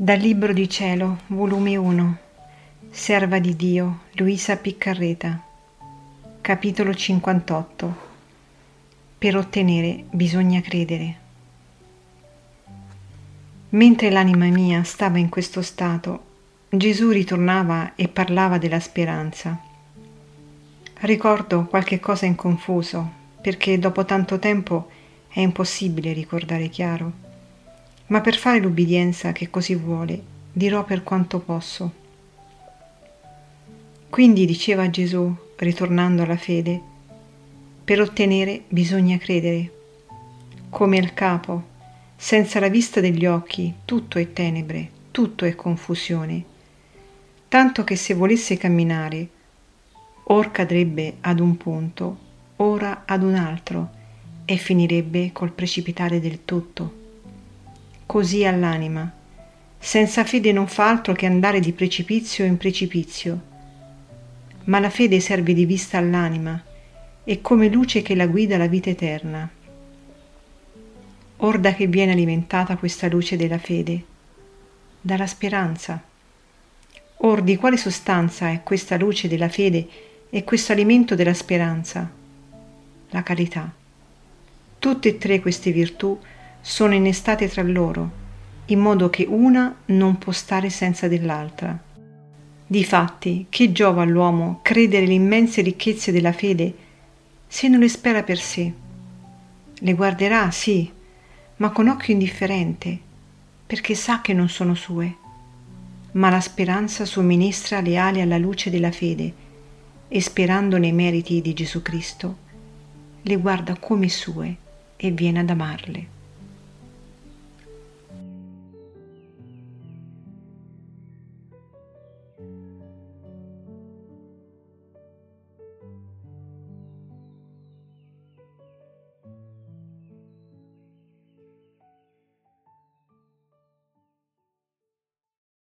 Dal Libro di Cielo, volume 1, Serva di Dio, Luisa Piccarreta, capitolo 58. Per ottenere bisogna credere. Mentre l'anima mia stava in questo stato, Gesù ritornava e parlava della speranza. Ricordo qualche cosa in confuso, perché dopo tanto tempo è impossibile ricordare chiaro ma per fare l'ubbidienza che così vuole, dirò per quanto posso. Quindi diceva Gesù, ritornando alla fede, per ottenere bisogna credere. Come il capo, senza la vista degli occhi, tutto è tenebre, tutto è confusione, tanto che se volesse camminare, or cadrebbe ad un punto, ora ad un altro, e finirebbe col precipitare del tutto così all'anima. Senza fede non fa altro che andare di precipizio in precipizio. Ma la fede serve di vista all'anima, è come luce che la guida alla vita eterna. Or da che viene alimentata questa luce della fede? Dalla speranza. Or di quale sostanza è questa luce della fede e questo alimento della speranza? La carità. Tutte e tre queste virtù sono innestate tra loro, in modo che una non può stare senza dell'altra. Difatti, che giova all'uomo credere le immense ricchezze della fede se non le spera per sé? Le guarderà, sì, ma con occhio indifferente, perché sa che non sono sue. Ma la speranza somministra le ali alla luce della fede e sperando nei meriti di Gesù Cristo, le guarda come sue e viene ad amarle.